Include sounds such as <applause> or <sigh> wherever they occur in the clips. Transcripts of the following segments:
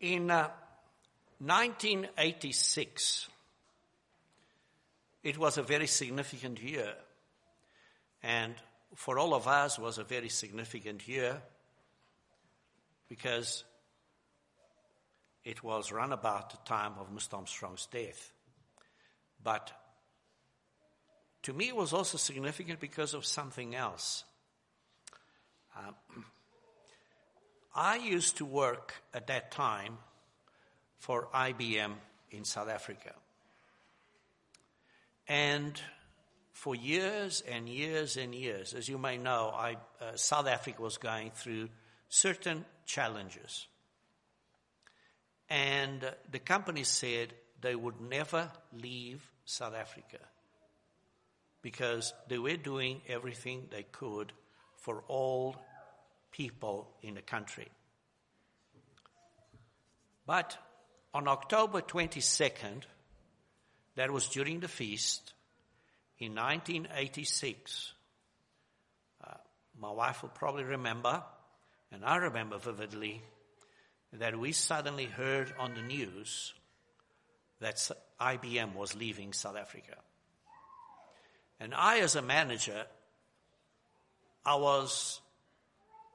In uh, 1986, it was a very significant year. And for all of us was a very significant year because it was run about the time of Mr. Armstrong's death. But to me, it was also significant because of something else. Um, I used to work at that time for IBM in South Africa. And for years and years and years, as you may know, I, uh, South Africa was going through certain challenges. And uh, the company said they would never leave South Africa because they were doing everything they could for all people in the country. But on October 22nd, that was during the feast, in 1986, uh, my wife will probably remember, and I remember vividly, that we suddenly heard on the news that IBM was leaving South Africa. And I, as a manager, I was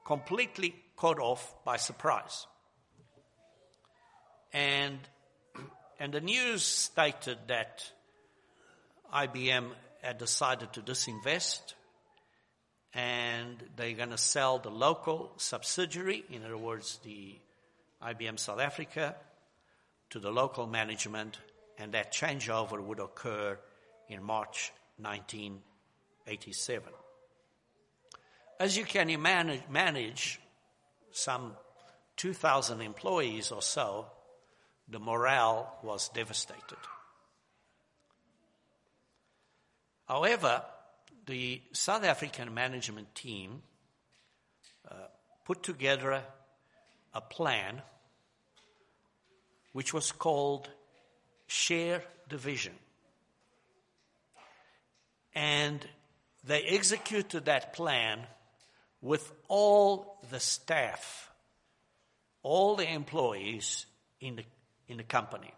completely caught off by surprise. And, and the news stated that IBM had decided to disinvest and they're going to sell the local subsidiary, in other words, the IBM South Africa, to the local management, and that changeover would occur in March 1987. As you can manage, manage some 2,000 employees or so, the morale was devastated. However, the South African management team uh, put together a, a plan which was called Share the Vision. And they executed that plan with all the staff, all the employees in the, in the company.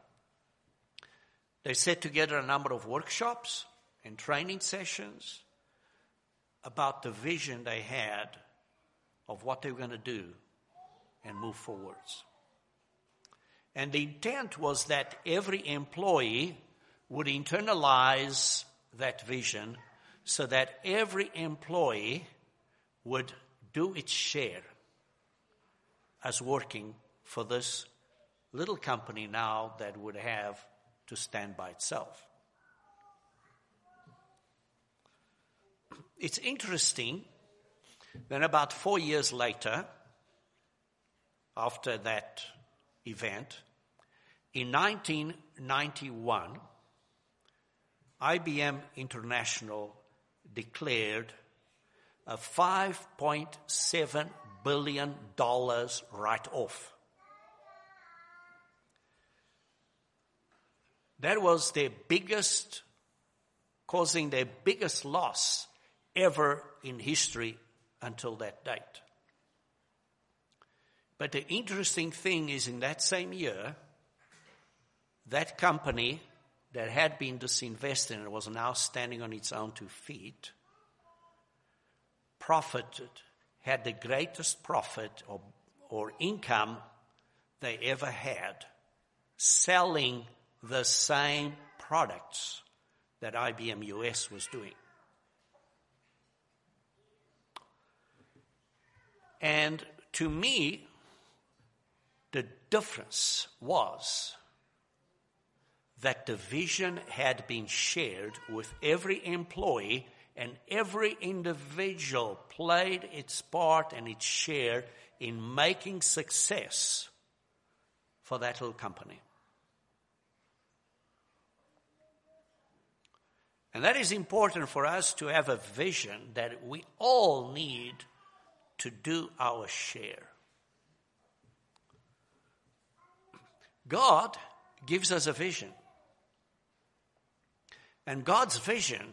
They set together a number of workshops and training sessions about the vision they had of what they were going to do and move forwards. And the intent was that every employee would internalize that vision so that every employee would do its share as working for this little company now that would have to stand by itself. It's interesting that about four years later, after that event, in 1991, IBM International declared a $5.7 billion write off. That was their biggest, causing their biggest loss ever in history until that date. But the interesting thing is in that same year, that company that had been disinvested and was now standing on its own two feet profited, had the greatest profit or, or income they ever had selling the same products that IBM US was doing. And to me, the difference was that the vision had been shared with every employee and every individual played its part and its share in making success for that little company. And that is important for us to have a vision that we all need to do our share. God gives us a vision. And God's vision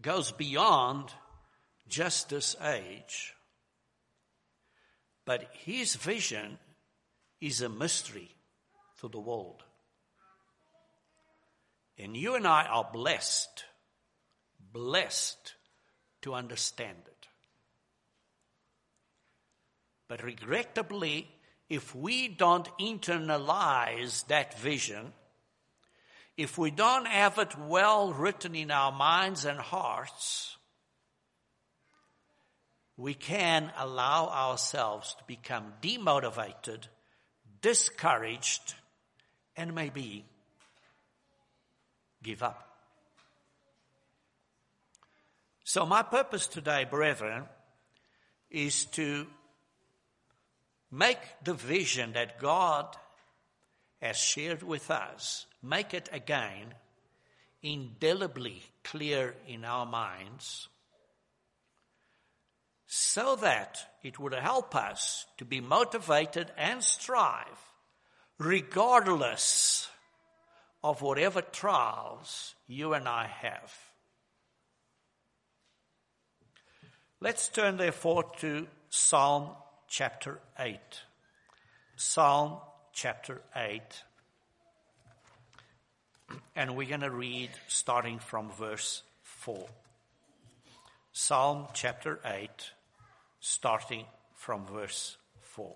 goes beyond just this age. But his vision is a mystery to the world. And you and I are blessed, blessed to understand it. But regrettably, if we don't internalize that vision, if we don't have it well written in our minds and hearts, we can allow ourselves to become demotivated, discouraged, and maybe give up. So, my purpose today, brethren, is to make the vision that God has shared with us, make it again indelibly clear in our minds so that it would help us to be motivated and strive regardless of whatever trials you and I have. Let's turn therefore to Psalm chapter 8. Psalm chapter 8. And we're going to read starting from verse 4. Psalm chapter 8 starting from verse 4.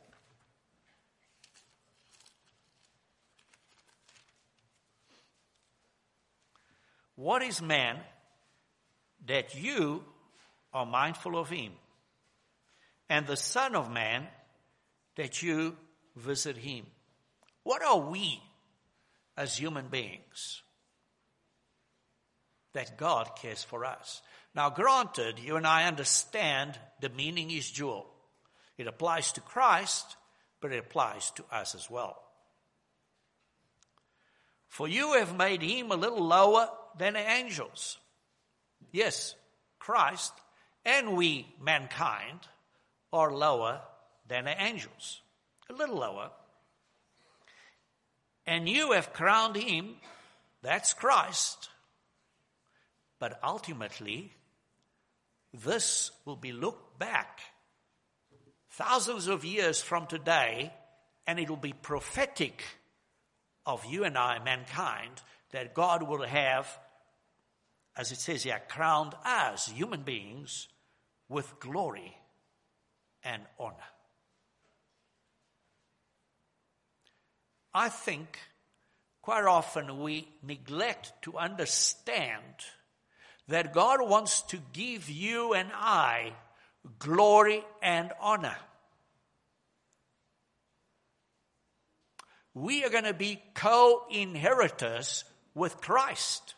What is man that you are mindful of him, and the Son of Man that you visit him? What are we as human beings that God cares for us? Now, granted, you and I understand the meaning is dual. It applies to Christ, but it applies to us as well. For you have made him a little lower than the angels. Yes, Christ and we, mankind, are lower than the angels. A little lower. And you have crowned him, that's Christ. But ultimately, this will be looked back thousands of years from today, and it will be prophetic of you and I, mankind, that God will have, as it says here, crowned us, human beings, with glory and honor. I think quite often we neglect to understand that God wants to give you and I glory and honor. We are going to be co inheritors with Christ.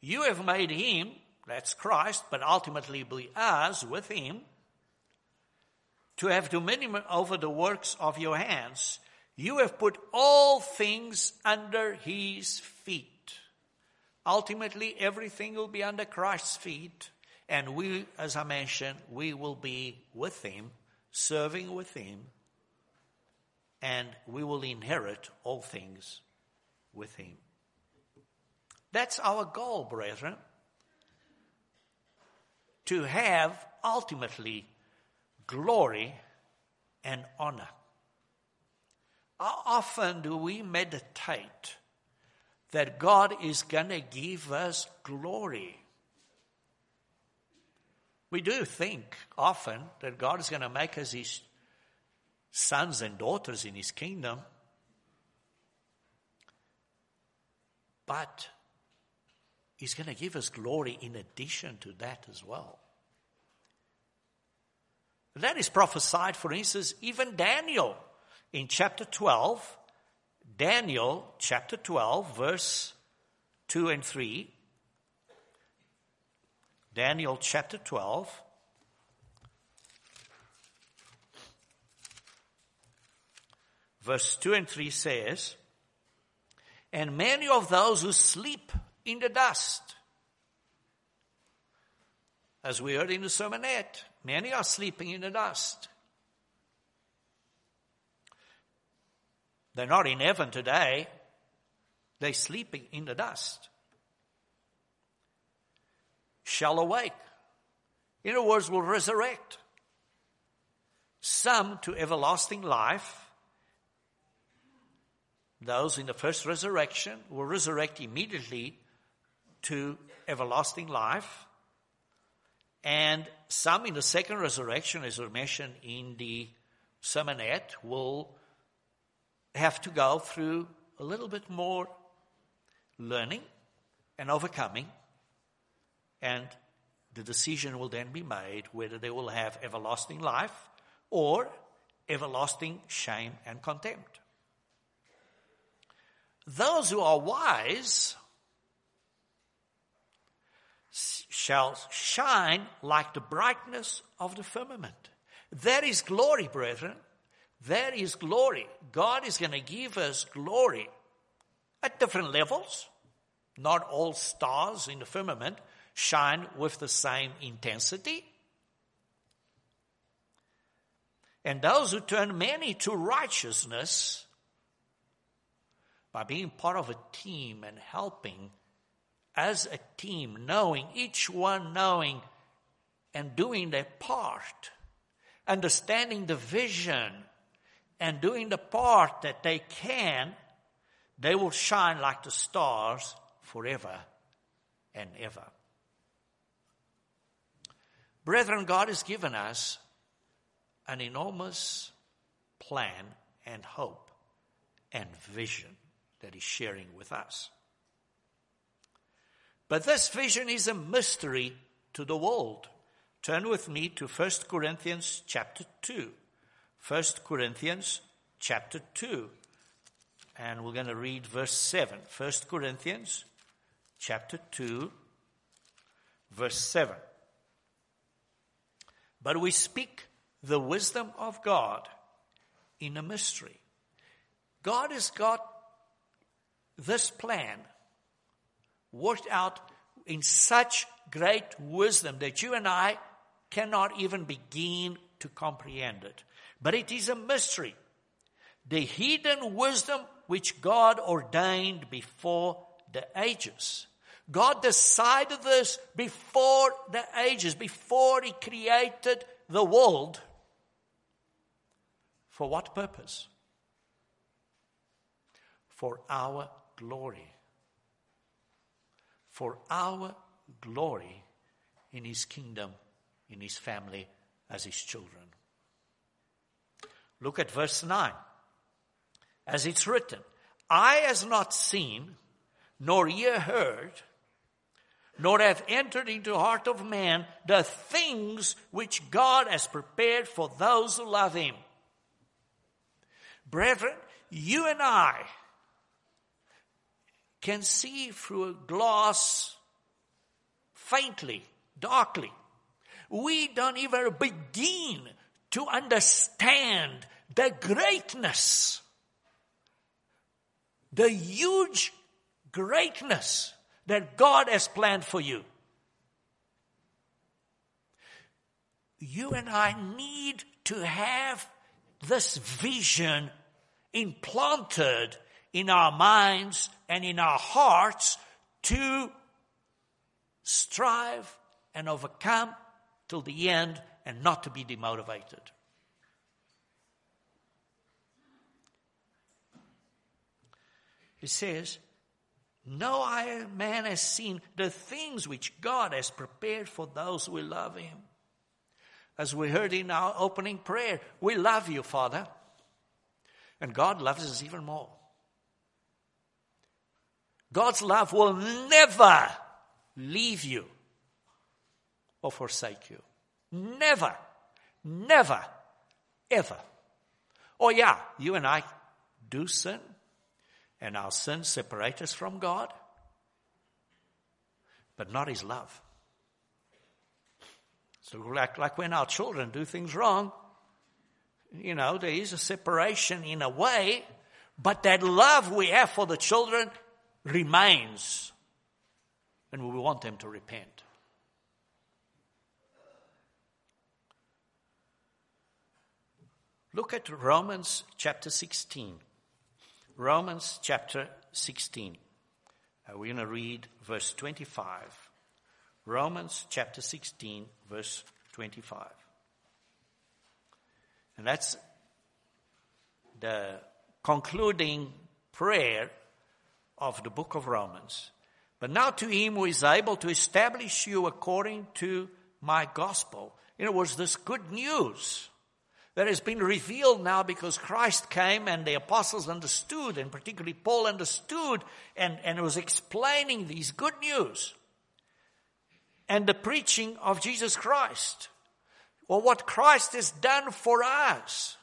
You have made him, that's Christ, but ultimately be us with him, to have dominion over the works of your hands. You have put all things under his feet. Ultimately, everything will be under Christ's feet. And we, as I mentioned, we will be with him, serving with him, and we will inherit all things with him. That's our goal, brethren. To have ultimately glory and honor. How often do we meditate that God is going to give us glory? We do think often that God is going to make us his sons and daughters in his kingdom. But he's going to give us glory in addition to that as well. That is prophesied, for instance, even Daniel in chapter 12, Daniel chapter 12, verse 2 and 3. Daniel chapter 12. Verse 2 and 3 says, And many of those who sleep in the dust, as we heard in the sermonette, many are sleeping in the dust. They're not in heaven today. They're sleeping in the dust. Shall awake. In other words, will resurrect. some to everlasting life. Those in the first resurrection will resurrect immediately to everlasting life. And some in the second resurrection, as we mentioned in the sermonette, will have to go through a little bit more learning and overcoming. And the decision will then be made whether they will have everlasting life or everlasting shame and contempt. Those who are wise shall shine like the brightness of the firmament. That is glory, brethren. That is glory. God is going to give us glory at different levels. Not all stars in the firmament shine with the same intensity. And those who turn many to righteousness by being part of a team and helping as a team, knowing, each one knowing and doing their part, understanding the vision and doing the part that they can, they will shine like the stars forever and ever. Brethren, God has given us an enormous plan and hope and vision that He's sharing with us. But this vision is a mystery to the world. Turn with me to 1 Corinthians chapter 2. 1 Corinthians chapter 2. And we're going to read verse 7. 1 Corinthians chapter 2, verse 7. But we speak the wisdom of God in a mystery. God has got this plan worked out in such great wisdom that you and I cannot even begin to comprehend it. But it is a mystery. The hidden wisdom which God ordained before the ages. God decided this before the ages, before He created the world. For what purpose? For our glory. For our glory in His kingdom, in His family, as His children. Look at verse 9. As it's written, I has not seen, nor ear heard, nor have entered into heart of man the things which God has prepared for those who love him. Brethren, you and Eye can see through a glass faintly, darkly. We don't even begin to understand the greatness, the huge greatness that God has planned for you. You and I need to have this vision implanted in our minds and in our hearts to strive and overcome till the end and not to be demotivated. He says, no man has seen the things which God has prepared for those who love Him. As we heard in our opening prayer, we love you, Father. And God loves us even more. God's love will never leave you or forsake you. Never, never, ever. Oh, yeah, you and I do sin and our sins separate us from God, but not His love. So, like, like when our children do things wrong, you know, there is a separation in a way, but that love we have for the children remains, and we want them to repent. Look at Romans chapter 16. Romans chapter 16. Uh, we're going to read verse 25. Romans chapter 16, verse 25. And that's the concluding prayer of the book of Romans. But now to him who is able to establish you according to my gospel. In other words, this good news that has been revealed now because Christ came and the apostles understood, and particularly Paul understood and, and was explaining these good news and the preaching of Jesus Christ, or what Christ has done for us,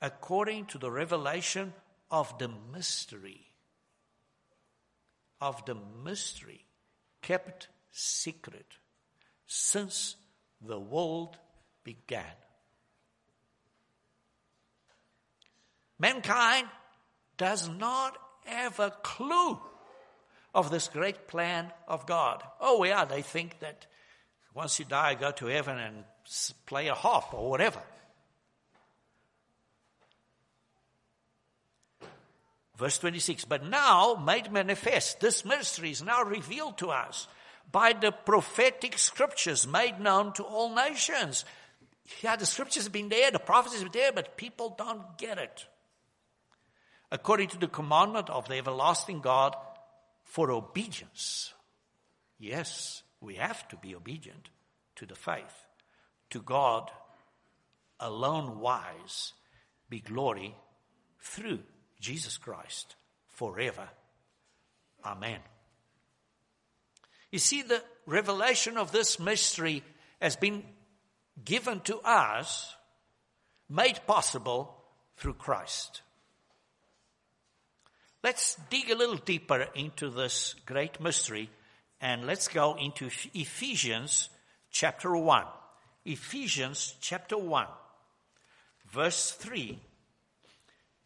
according to the revelation of the mystery, of the mystery kept secret since the world began. Mankind does not have a clue of this great plan of God. Oh, yeah, they think that once you die, go to heaven and play a harp or whatever. Verse 26, but now made manifest, this mystery is now revealed to us by the prophetic scriptures made known to all nations. Yeah, the scriptures have been there, the prophecies have been there, but people don't get it according to the commandment of the everlasting God for obedience. Yes, we have to be obedient to the faith. To God alone wise be glory through Jesus Christ forever. Amen. You see, the revelation of this mystery has been given to us, made possible through Christ. Let's dig a little deeper into this great mystery and let's go into Ephesians chapter 1. Ephesians chapter 1, verse 3.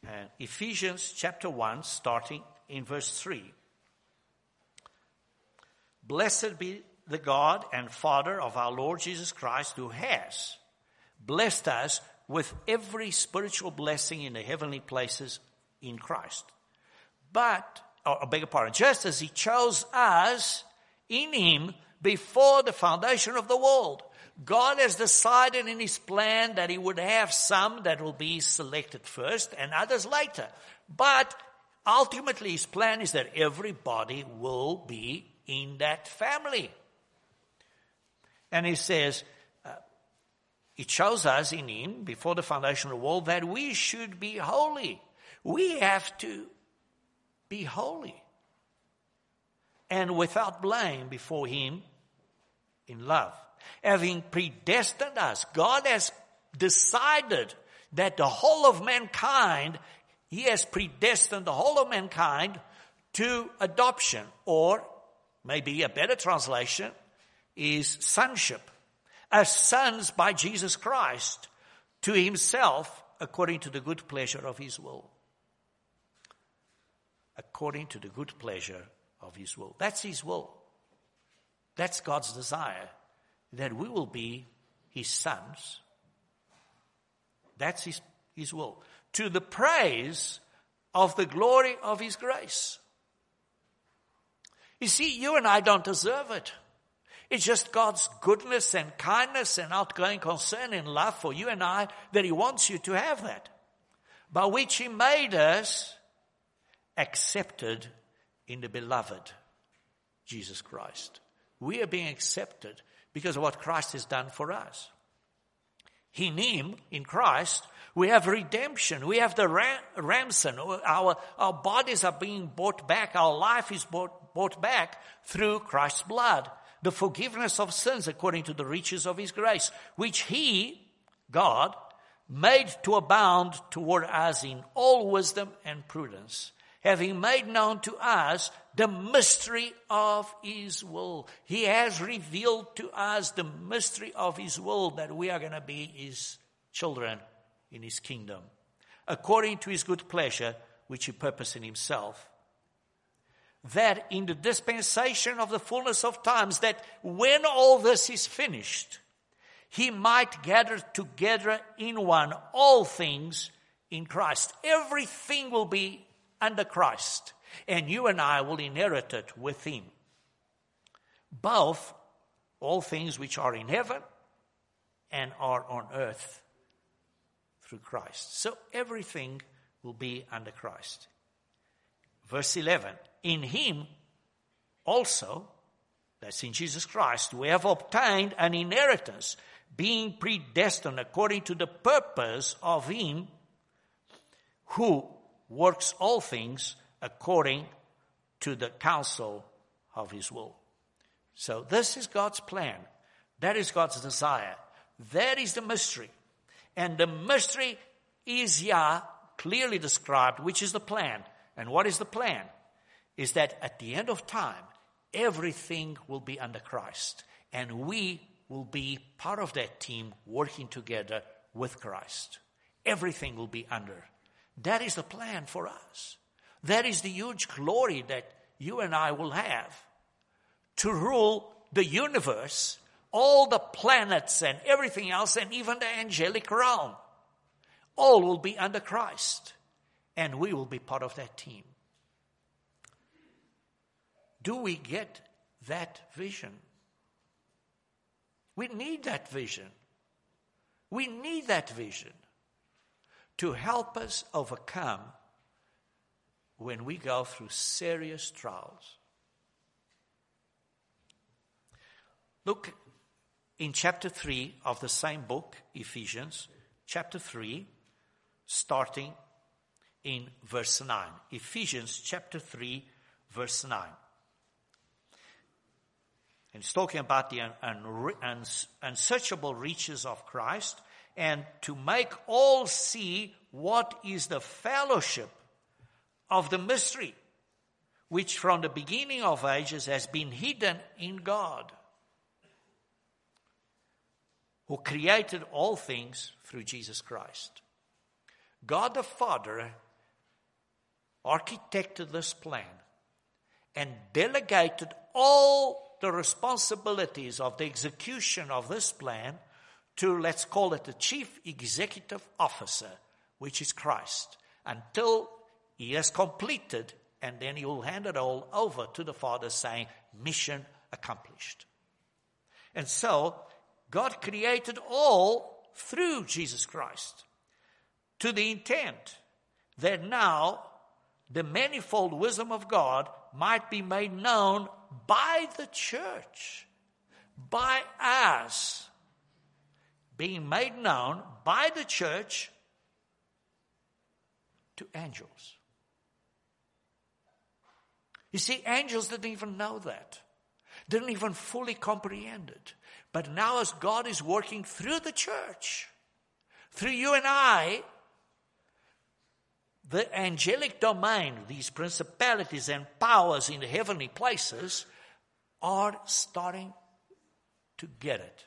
And Ephesians chapter 1, starting in verse 3. Blessed be the God and Father of our Lord Jesus Christ, who has blessed us with every spiritual blessing in the heavenly places in Christ but, or I beg your pardon, just as he chose us in him before the foundation of the world. God has decided in his plan that he would have some that will be selected first and others later. But ultimately his plan is that everybody will be in that family. And he says, uh, he chose us in him before the foundation of the world that we should be holy. We have to be holy and without blame before Him in love. Having predestined us, God has decided that the whole of mankind, He has predestined the whole of mankind to adoption, or maybe a better translation is sonship, as sons by Jesus Christ to Himself according to the good pleasure of His will according to the good pleasure of His will. That's His will. That's God's desire, that we will be His sons. That's His, His will. To the praise of the glory of His grace. You see, you and I don't deserve it. It's just God's goodness and kindness and outgoing concern and love for you and I that He wants you to have that. By which He made us accepted in the beloved Jesus Christ. We are being accepted because of what Christ has done for us. In Him, in Christ, we have redemption. We have the ransom. Our, our bodies are being bought back. Our life is bought, bought back through Christ's blood. The forgiveness of sins according to the riches of His grace, which He, God, made to abound toward us in all wisdom and prudence having made known to us the mystery of His will. He has revealed to us the mystery of His will that we are going to be His children in His kingdom, according to His good pleasure, which He purposed in Himself. That in the dispensation of the fullness of times, that when all this is finished, He might gather together in one all things in Christ. Everything will be under Christ, and you and I will inherit it with him. Both all things which are in heaven and are on earth through Christ. So everything will be under Christ. Verse 11 In him also, that's in Jesus Christ, we have obtained an inheritance, being predestined according to the purpose of him who works all things according to the counsel of his will. So this is God's plan. That is God's desire. That is the mystery. And the mystery is Yah clearly described, which is the plan. And what is the plan? Is that at the end of time, everything will be under Christ. And we will be part of that team working together with Christ. Everything will be under. That is the plan for us. That is the huge glory that you and I will have to rule the universe, all the planets and everything else, and even the angelic realm. All will be under Christ, and we will be part of that team. Do we get that vision? We need that vision. We need that vision to help us overcome when we go through serious trials. Look in chapter 3 of the same book, Ephesians, chapter 3, starting in verse 9. Ephesians chapter 3, verse 9. And it's talking about the unsearchable riches of Christ and to make all see what is the fellowship of the mystery, which from the beginning of ages has been hidden in God, who created all things through Jesus Christ. God the Father architected this plan and delegated all the responsibilities of the execution of this plan to, let's call it the chief executive officer, which is Christ, until he has completed, and then he will hand it all over to the Father, saying, Mission accomplished. And so, God created all through Jesus Christ to the intent that now the manifold wisdom of God might be made known by the church, by us, being made known by the church to angels. You see, angels didn't even know that, didn't even fully comprehend it. But now, as God is working through the church, through you and I, the angelic domain, these principalities and powers in the heavenly places, are starting to get it.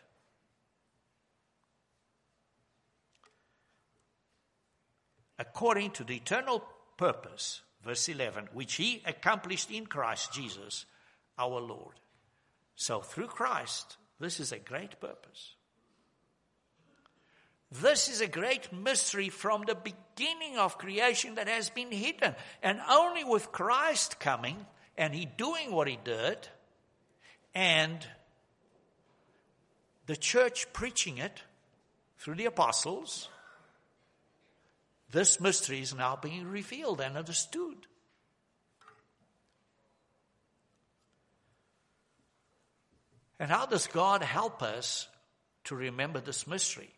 According to the eternal purpose, verse 11, which he accomplished in Christ Jesus, our Lord. So through Christ, this is a great purpose. This is a great mystery from the beginning of creation that has been hidden. And only with Christ coming and He doing what He did, and the church preaching it through the apostles, this mystery is now being revealed and understood. And how does God help us to remember this mystery?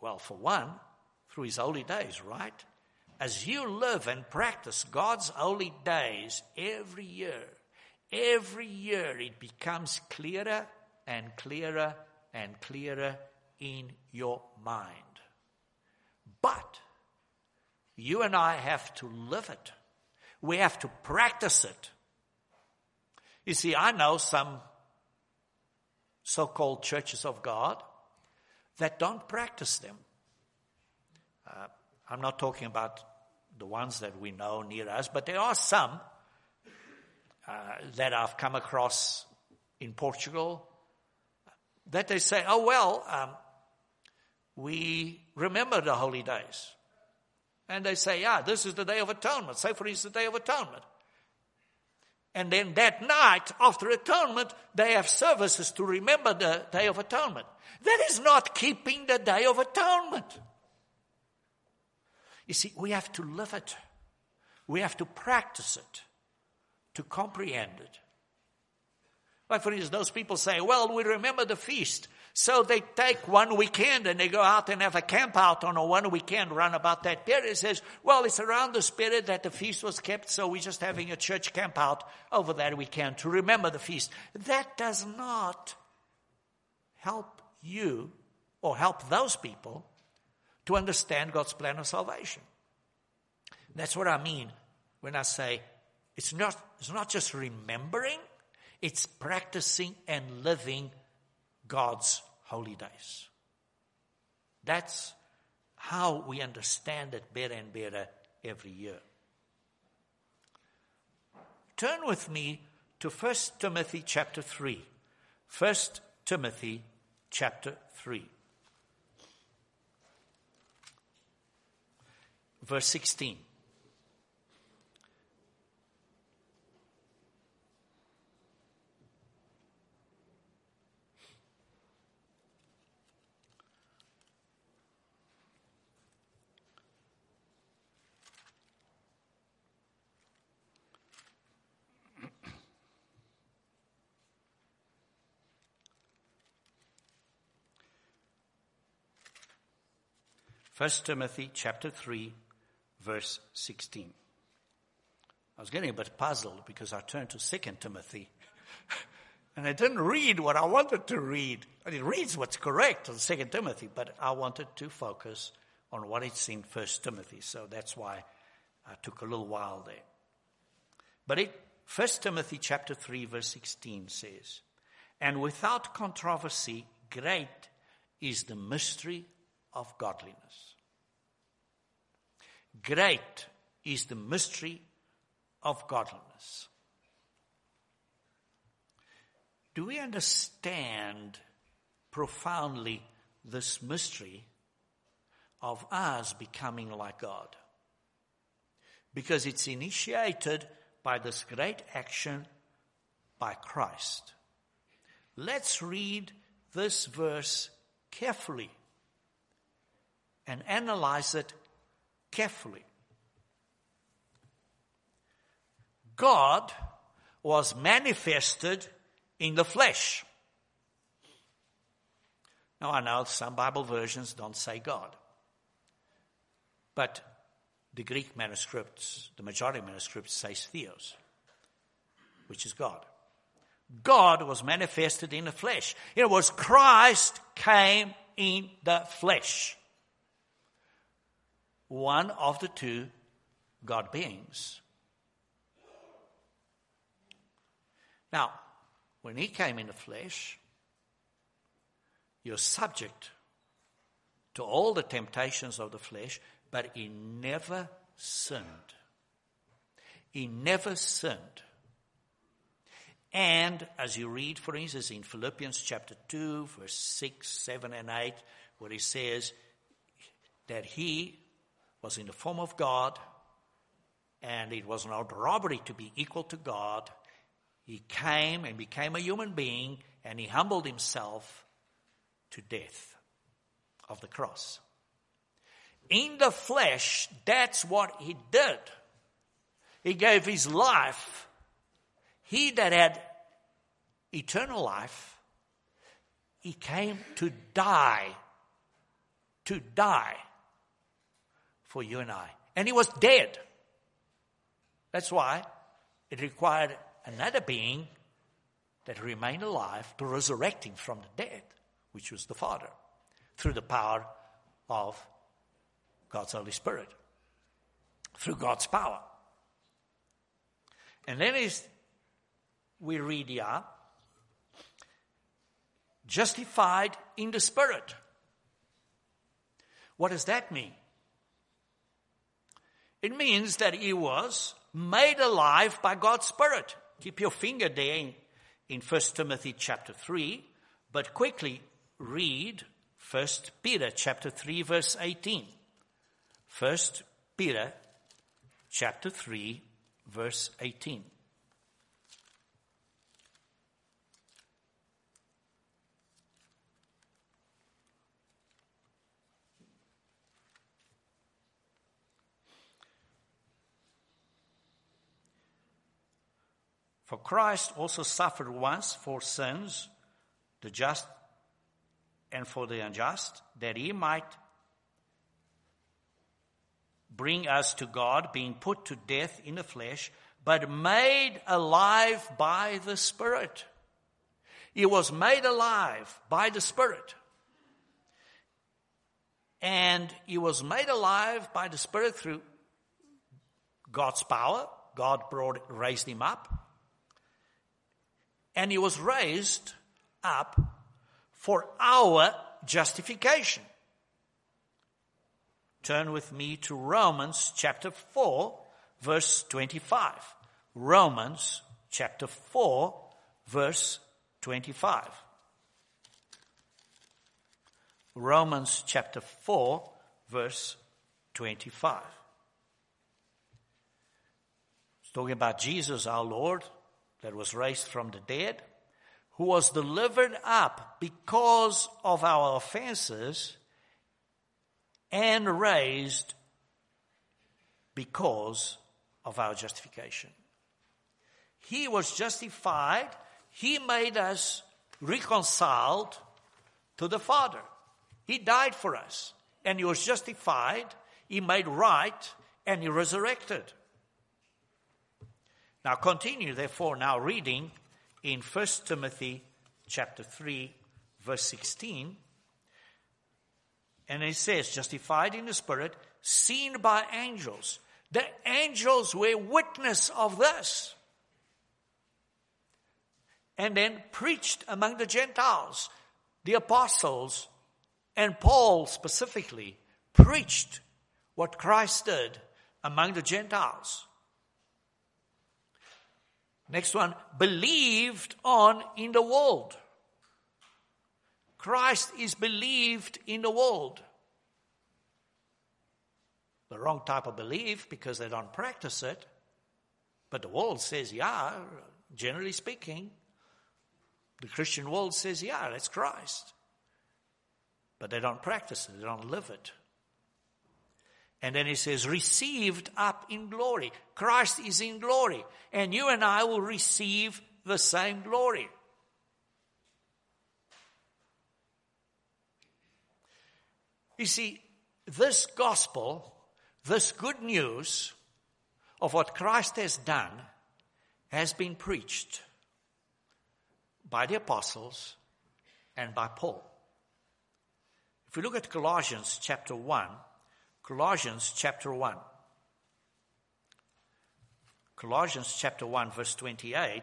Well, for one, through his holy days, right? As you live and practice God's holy days every year, every year it becomes clearer and clearer and clearer in your mind. But you and I have to live it. We have to practice it. You see, I know some so called churches of God that don't practice them. Uh, I'm not talking about the ones that we know near us, but there are some uh, that I've come across in Portugal that they say, oh, well, um, we remember the holy days. And they say, yeah, this is the Day of Atonement. Say, for instance, the Day of Atonement. And then that night after atonement, they have services to remember the Day of Atonement. That is not keeping the Day of Atonement. You see, we have to live it. We have to practice it to comprehend it. Like, for instance, those people say, well, we remember the feast. So they take one weekend and they go out and have a camp out on a one weekend run about that period. It says, well, it's around the spirit that the feast was kept, so we're just having a church camp out over that weekend to remember the feast. That does not help you or help those people to understand God's plan of salvation. That's what I mean when I say it's not, it's not just remembering, it's practicing and living God's holy days. That's how we understand it better and better every year. Turn with me to 1 Timothy chapter 3. 1 Timothy chapter 3. Verse 16. First Timothy chapter 3 verse 16. I was getting a bit puzzled because I turned to Second Timothy <laughs> and I didn't read what I wanted to read. It reads what's correct on Second Timothy, but I wanted to focus on what it's in First Timothy. So that's why I took a little while there. But it, First Timothy chapter 3 verse 16 says, And without controversy, great is the mystery of godliness. Great is the mystery of godliness. Do we understand profoundly this mystery of us becoming like God? Because it's initiated by this great action by Christ. Let's read this verse carefully and analyze it carefully. God was manifested in the flesh. Now, I know some Bible versions don't say God, but the Greek manuscripts, the majority of manuscripts, says Theos, which is God. God was manifested in the flesh. It was Christ came in the flesh one of the two God beings. Now, when he came in the flesh, you're subject to all the temptations of the flesh, but he never sinned. He never sinned. And as you read, for instance, in Philippians chapter 2, verse 6, 7, and 8, where he says that he was in the form of God, and it was not robbery to be equal to God. He came and became a human being, and he humbled himself to death of the cross. In the flesh, that's what he did. He gave his life. He that had eternal life, he came to die. To die for you and I. And he was dead. That's why it required another being that remained alive to resurrect him from the dead, which was the Father, through the power of God's Holy Spirit, through God's power. And then is we read here, justified in the Spirit. What does that mean? It means that he was made alive by God's Spirit. Keep your finger there in, in 1 Timothy chapter 3, but quickly read 1 Peter chapter 3 verse 18. 1 Peter chapter 3 verse 18. For Christ also suffered once for sins, the just and for the unjust, that he might bring us to God, being put to death in the flesh, but made alive by the Spirit. He was made alive by the Spirit. And he was made alive by the Spirit through God's power. God brought, raised him up. And he was raised up for our justification. Turn with me to Romans chapter 4, verse 25. Romans chapter 4, verse 25. Romans chapter 4, verse 25. It's talking about Jesus, our Lord, that was raised from the dead, who was delivered up because of our offenses and raised because of our justification. He was justified. He made us reconciled to the Father. He died for us and he was justified. He made right and he resurrected. Now continue therefore now reading in 1 Timothy chapter 3 verse 16. And it says, justified in the spirit, seen by angels. The angels were witness of this. And then preached among the Gentiles. The apostles and Paul specifically preached what Christ did among the Gentiles. Next one, believed on in the world. Christ is believed in the world. The wrong type of belief because they don't practice it. But the world says, yeah, generally speaking. The Christian world says, yeah, that's Christ but they don't practice it, they don't live it. And then he says, received up in glory. Christ is in glory, and you and I will receive the same glory. You see, this gospel, this good news of what Christ has done, has been preached by the apostles and by Paul. If we look at Colossians chapter 1, Colossians chapter 1, Colossians chapter 1, verse 28.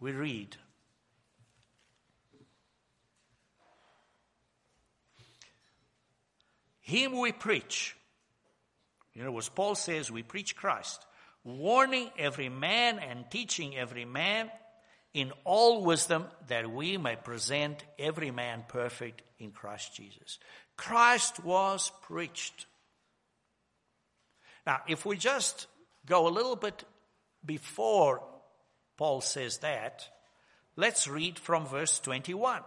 We read, Him we preach. You know, as Paul says, we preach Christ, warning every man and teaching every man in all wisdom that we may present every man perfect in Christ Jesus. Christ was preached. Now, if we just go a little bit before Paul says that, let's read from verse 21.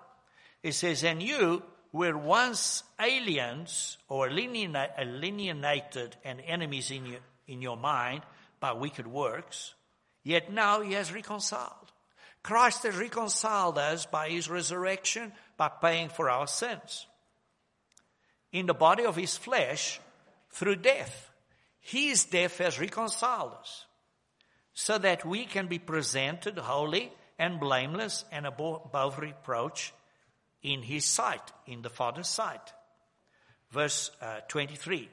It says, And you were once aliens or alienated and enemies in your, in your mind by wicked works, yet now he has reconciled Christ has reconciled us by his resurrection, by paying for our sins. In the body of his flesh, through death. His death has reconciled us so that we can be presented holy and blameless and above reproach in his sight, in the Father's sight. Verse uh, 23.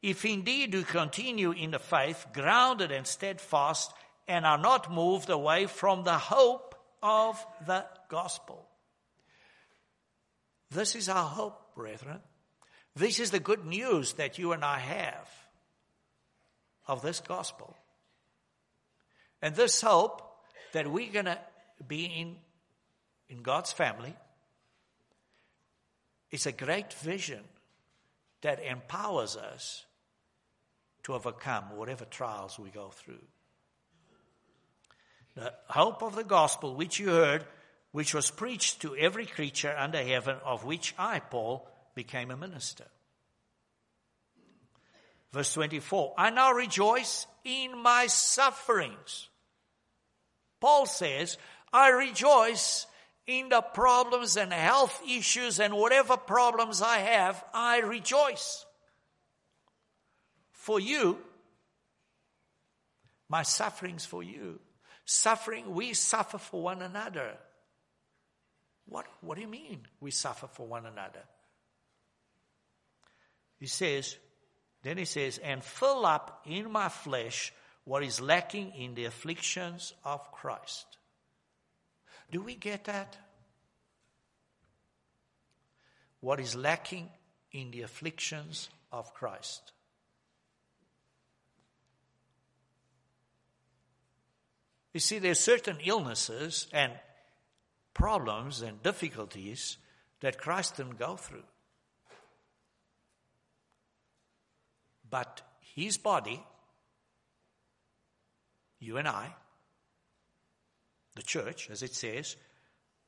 If indeed you continue in the faith, grounded and steadfast, and are not moved away from the hope of the gospel. This is our hope, brethren. This is the good news that you and I have of this gospel. And this hope that we're going to be in, in God's family is a great vision that empowers us to overcome whatever trials we go through the hope of the gospel which you heard, which was preached to every creature under heaven, of which I, Paul, became a minister. Verse 24 I now rejoice in my sufferings. Paul says, I rejoice in the problems and health issues and whatever problems I have, I rejoice. For you, my sufferings for you. Suffering, we suffer for one another. What, what do you mean we suffer for one another? He says, then he says, and fill up in my flesh what is lacking in the afflictions of Christ. Do we get that? What is lacking in the afflictions of Christ. You see, there are certain illnesses and problems and difficulties that Christ didn't go through. But his body, you and I, the church, as it says,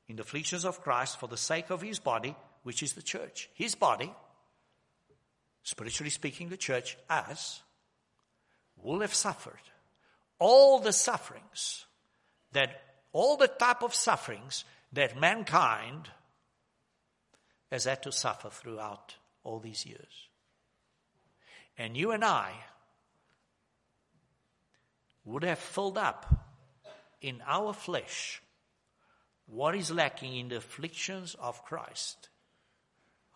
in the afflictions of Christ for the sake of his body, which is the church. His body, spiritually speaking, the church, us, will have suffered all the sufferings that, all the type of sufferings that mankind has had to suffer throughout all these years. And you and I would have filled up in our flesh what is lacking in the afflictions of Christ,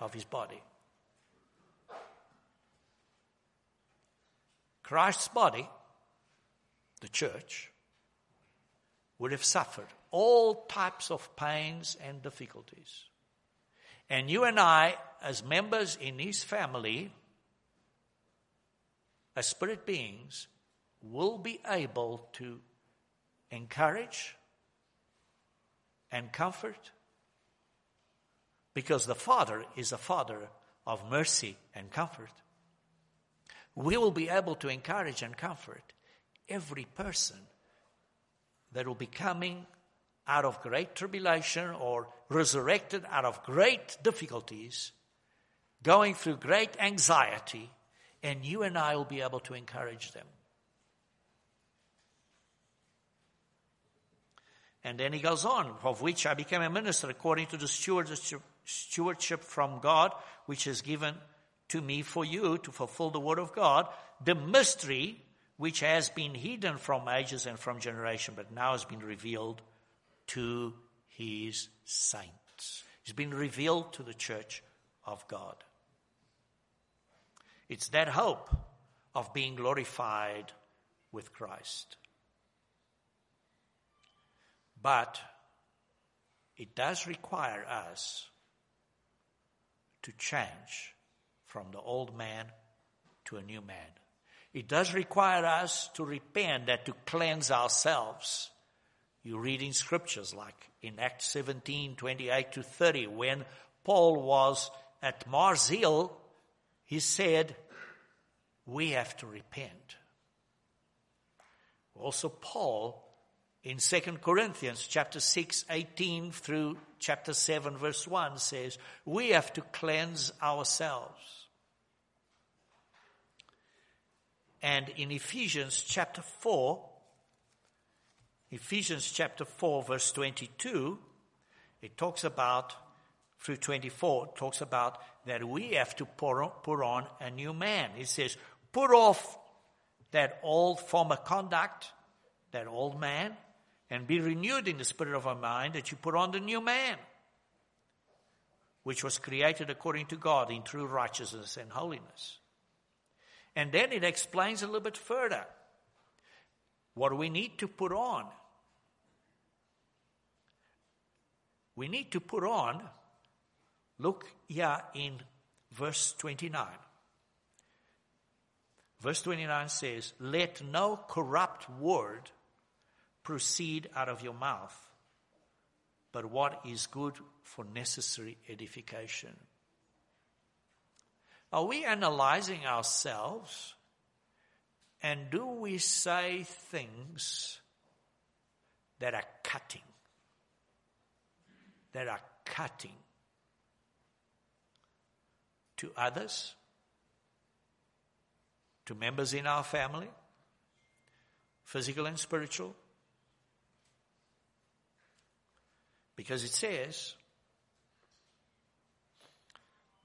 of his body. Christ's body, the church, would have suffered all types of pains and difficulties. And you and I, as members in his family, as spirit beings, will be able to encourage and comfort because the Father is a Father of mercy and comfort. We will be able to encourage and comfort every person that will be coming out of great tribulation or resurrected out of great difficulties, going through great anxiety and you and I will be able to encourage them. And then he goes on, of which I became a minister according to the stewardship, from God, which is given to me for you to fulfill the word of God, the mystery which has been hidden from ages and from generation, but now has been revealed to his saints. It's been revealed to the church of God. It's that hope of being glorified with Christ. But it does require us to change from the old man to a new man. It does require us to repent and to cleanse ourselves. You read in scriptures like in Acts 17, 28 to 30, when Paul was at Mars he said, we have to repent. Also, Paul in 2 Corinthians chapter 6, 18 through chapter 7, verse 1 says, we have to cleanse ourselves. And in Ephesians chapter 4, Ephesians chapter 4, verse 22, it talks about, through 24, it talks about that we have to put on, a new man. It says, put off that old former conduct, that old man, and be renewed in the spirit of our mind that you put on the new man, which was created according to God in true righteousness and holiness. And then it explains a little bit further what we need to put on. We need to put on Look here in verse 29. Verse 29 says, Let no corrupt word proceed out of your mouth, but what is good for necessary edification. Are we analyzing ourselves? And do we say things that are cutting? That are cutting to others? to members in our family, physical and spiritual. Because it says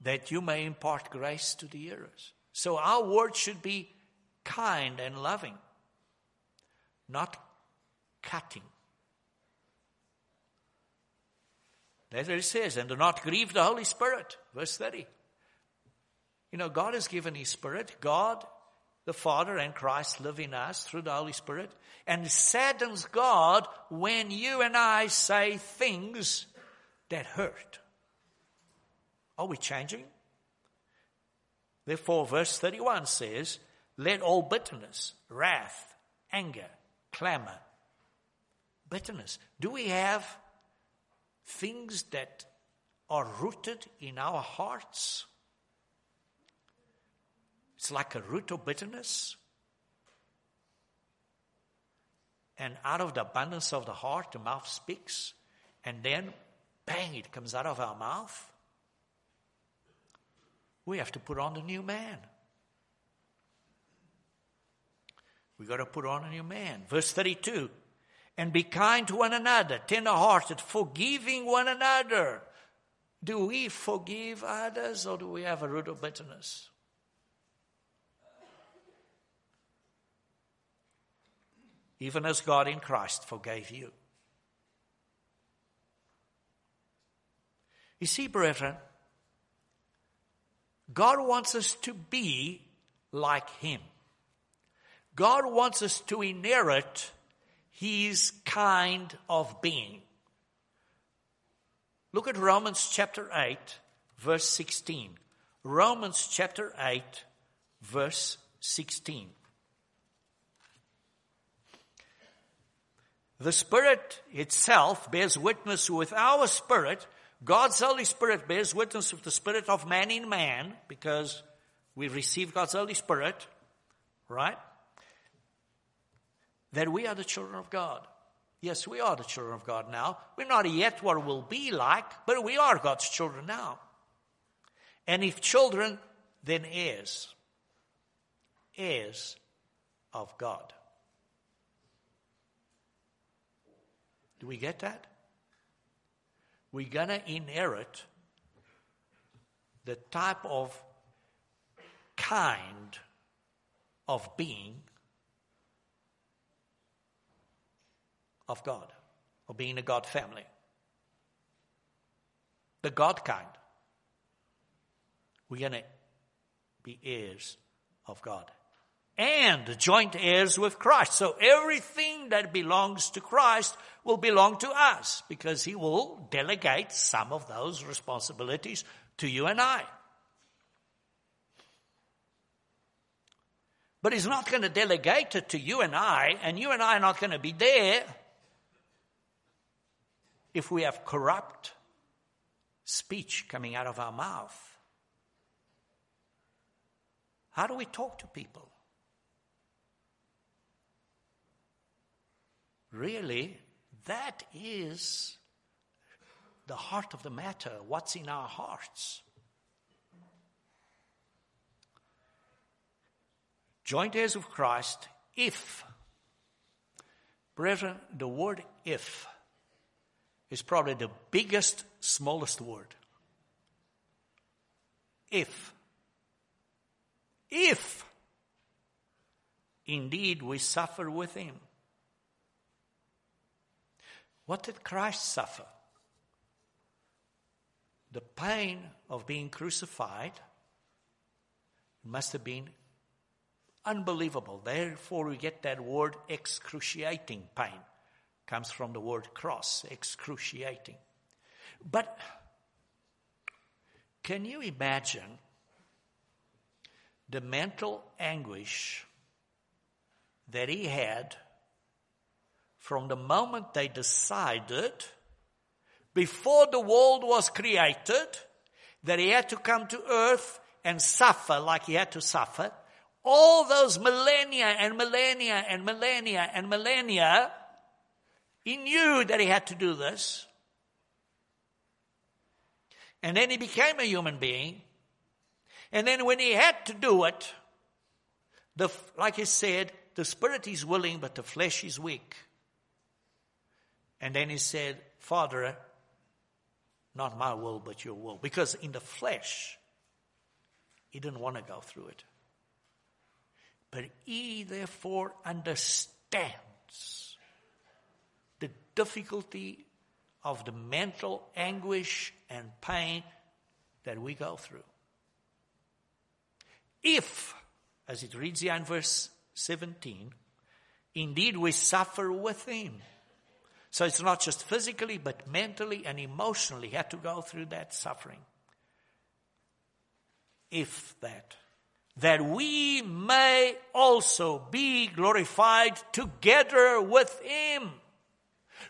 that you may impart grace to the hearers. So our words should be kind and loving, not cutting. That's what it says, and do not grieve the Holy Spirit. Verse 30. You know, God has given His Spirit. God, the Father, and Christ live in us through the Holy Spirit. And saddens God when you and I say things that hurt. Are we changing? Therefore, verse 31 says, Let all bitterness, wrath, anger, clamor, bitterness. Do we have things that are rooted in our hearts? It's like a root of bitterness. And out of the abundance of the heart, the mouth speaks. And then, bang, it comes out of our mouth. We have to put on the new man. We got to put on a new man. Verse 32 and be kind to one another, tender hearted, forgiving one another. Do we forgive others or do we have a root of bitterness? even as God in Christ forgave you. You see, brethren, God wants us to be like Him. God wants us to inherit His kind of being. Look at Romans chapter 8, verse 16. Romans chapter 8, verse 16. The Spirit itself bears witness with our spirit. God's Holy Spirit bears witness with the Spirit of man in man because we receive God's Holy Spirit, right? That we are the children of God. Yes, we are the children of God now. We're not yet what we'll be like, but we are God's children now. And if children, then heirs. Heirs of God. Do we get that? We're going to inherit the type of kind of being of God, or being a God family. The God kind. We're going to be heirs of God and joint heirs with Christ. So everything that belongs to Christ will belong to us because he will delegate some of those responsibilities to you and I. But he's not going to delegate it to you and I, and you and I are not going to be there if we have corrupt speech coming out of our mouth. How do we talk to people? Really, that is the heart of the matter, what's in our hearts. Joint heirs of Christ, if, brethren, the word if is probably the biggest, smallest word. If. If indeed we suffer with him what did Christ suffer? The pain of being crucified must have been unbelievable. Therefore, we get that word excruciating pain. Comes from the word cross, excruciating. But can you imagine the mental anguish that he had from the moment they decided, before the world was created, that he had to come to earth and suffer like he had to suffer, all those millennia and millennia and millennia and millennia, he knew that he had to do this. And then he became a human being. And then when he had to do it, The, like he said, the spirit is willing, but the flesh is weak. And then he said, Father, not my will, but your will. Because in the flesh, he didn't want to go through it. But he therefore understands the difficulty of the mental anguish and pain that we go through. If, as it reads here in verse 17, indeed we suffer with him. So it's not just physically, but mentally and emotionally had to go through that suffering. If that, that we may also be glorified together with him.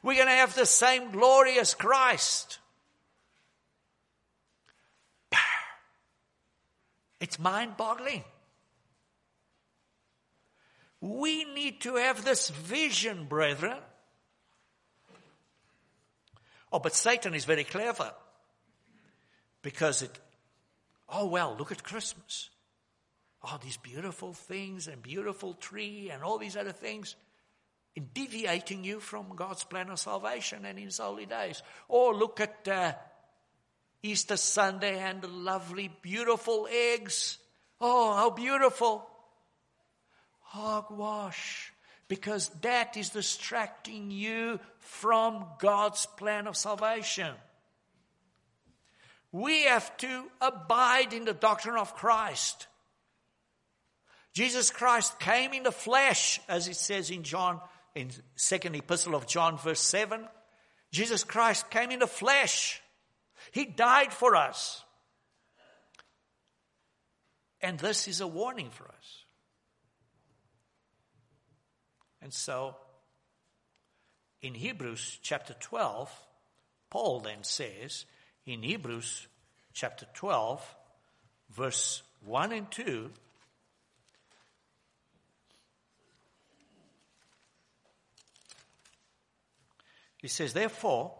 We're going to have the same glory as Christ. It's mind boggling. We need to have this vision, brethren. Oh, but Satan is very clever. Because it, oh well, look at Christmas. Oh, these beautiful things and beautiful tree and all these other things in deviating you from God's plan of salvation and His holy days. Or look at uh, Easter Sunday and the lovely, beautiful eggs. Oh, how beautiful. Hogwash. Because that is distracting you from God's plan of salvation. We have to abide in the doctrine of Christ. Jesus Christ came in the flesh, as it says in John, in second epistle of John, verse 7. Jesus Christ came in the flesh. He died for us. And this is a warning for us. And so, in Hebrews chapter 12, Paul then says, in Hebrews chapter 12, verse 1 and 2, he says, Therefore,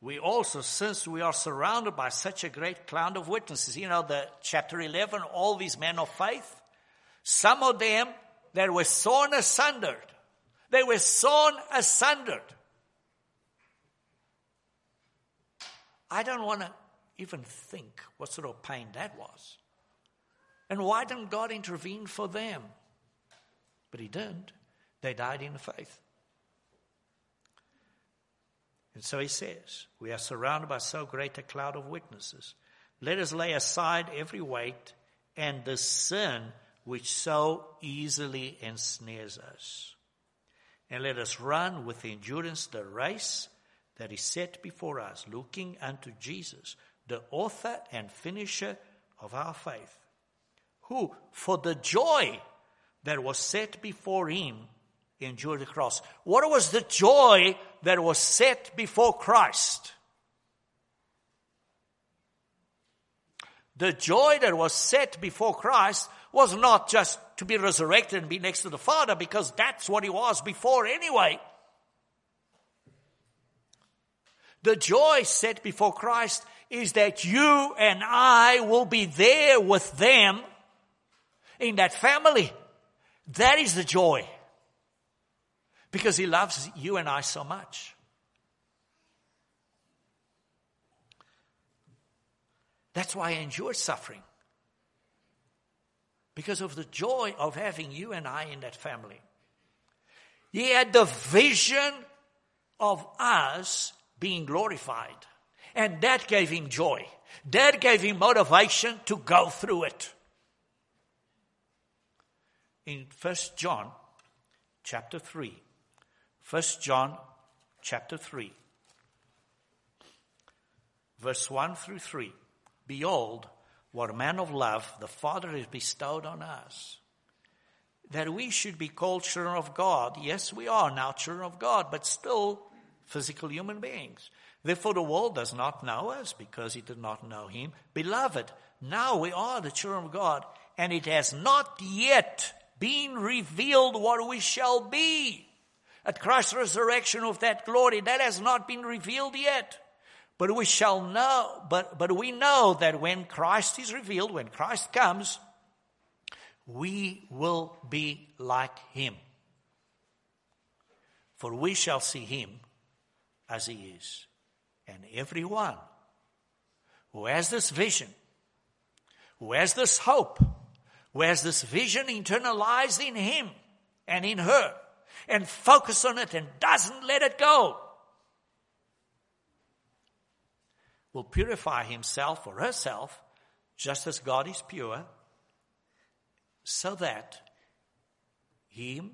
we also, since we are surrounded by such a great cloud of witnesses, you know, the chapter 11, all these men of faith, some of them that were sawn asunder. They were sawn asunder. I don't want to even think what sort of pain that was. And why didn't God intervene for them? But He didn't. They died in the faith. And so he says, We are surrounded by so great a cloud of witnesses. Let us lay aside every weight and the sin which so easily ensnares us. And let us run with endurance the race that is set before us, looking unto Jesus, the author and finisher of our faith, who, for the joy that was set before him, endured the cross. What was the joy that was set before Christ? The joy that was set before Christ was not just to be resurrected and be next to the Father, because that's what he was before anyway. The joy set before Christ is that you and I will be there with them in that family. That is the joy because he loves you and I so much. That's why I endure suffering. Because of the joy of having you and I in that family. He had the vision of us being glorified. And that gave him joy. That gave him motivation to go through it. In First John chapter 3, 1 John chapter 3, verse 1 through 3. Behold, what a man of love the Father has bestowed on us. That we should be called children of God. Yes, we are now children of God, but still physical human beings. Therefore, the world does not know us because it did not know Him. Beloved, now we are the children of God, and it has not yet been revealed what we shall be at Christ's resurrection of that glory, that has not been revealed yet. But we shall know, but, but we know that when Christ is revealed, when Christ comes, we will be like him. For we shall see him as he is. And everyone who has this vision, who has this hope, who has this vision internalized in him and in her, and focus on it and doesn't let it go, will purify himself or herself just as God is pure, so that him,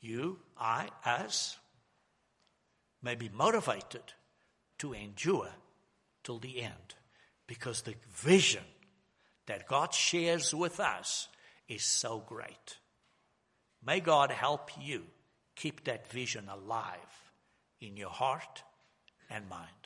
you, I, us, may be motivated to endure till the end. Because the vision that God shares with us is so great. May God help you keep that vision alive in your heart and mind.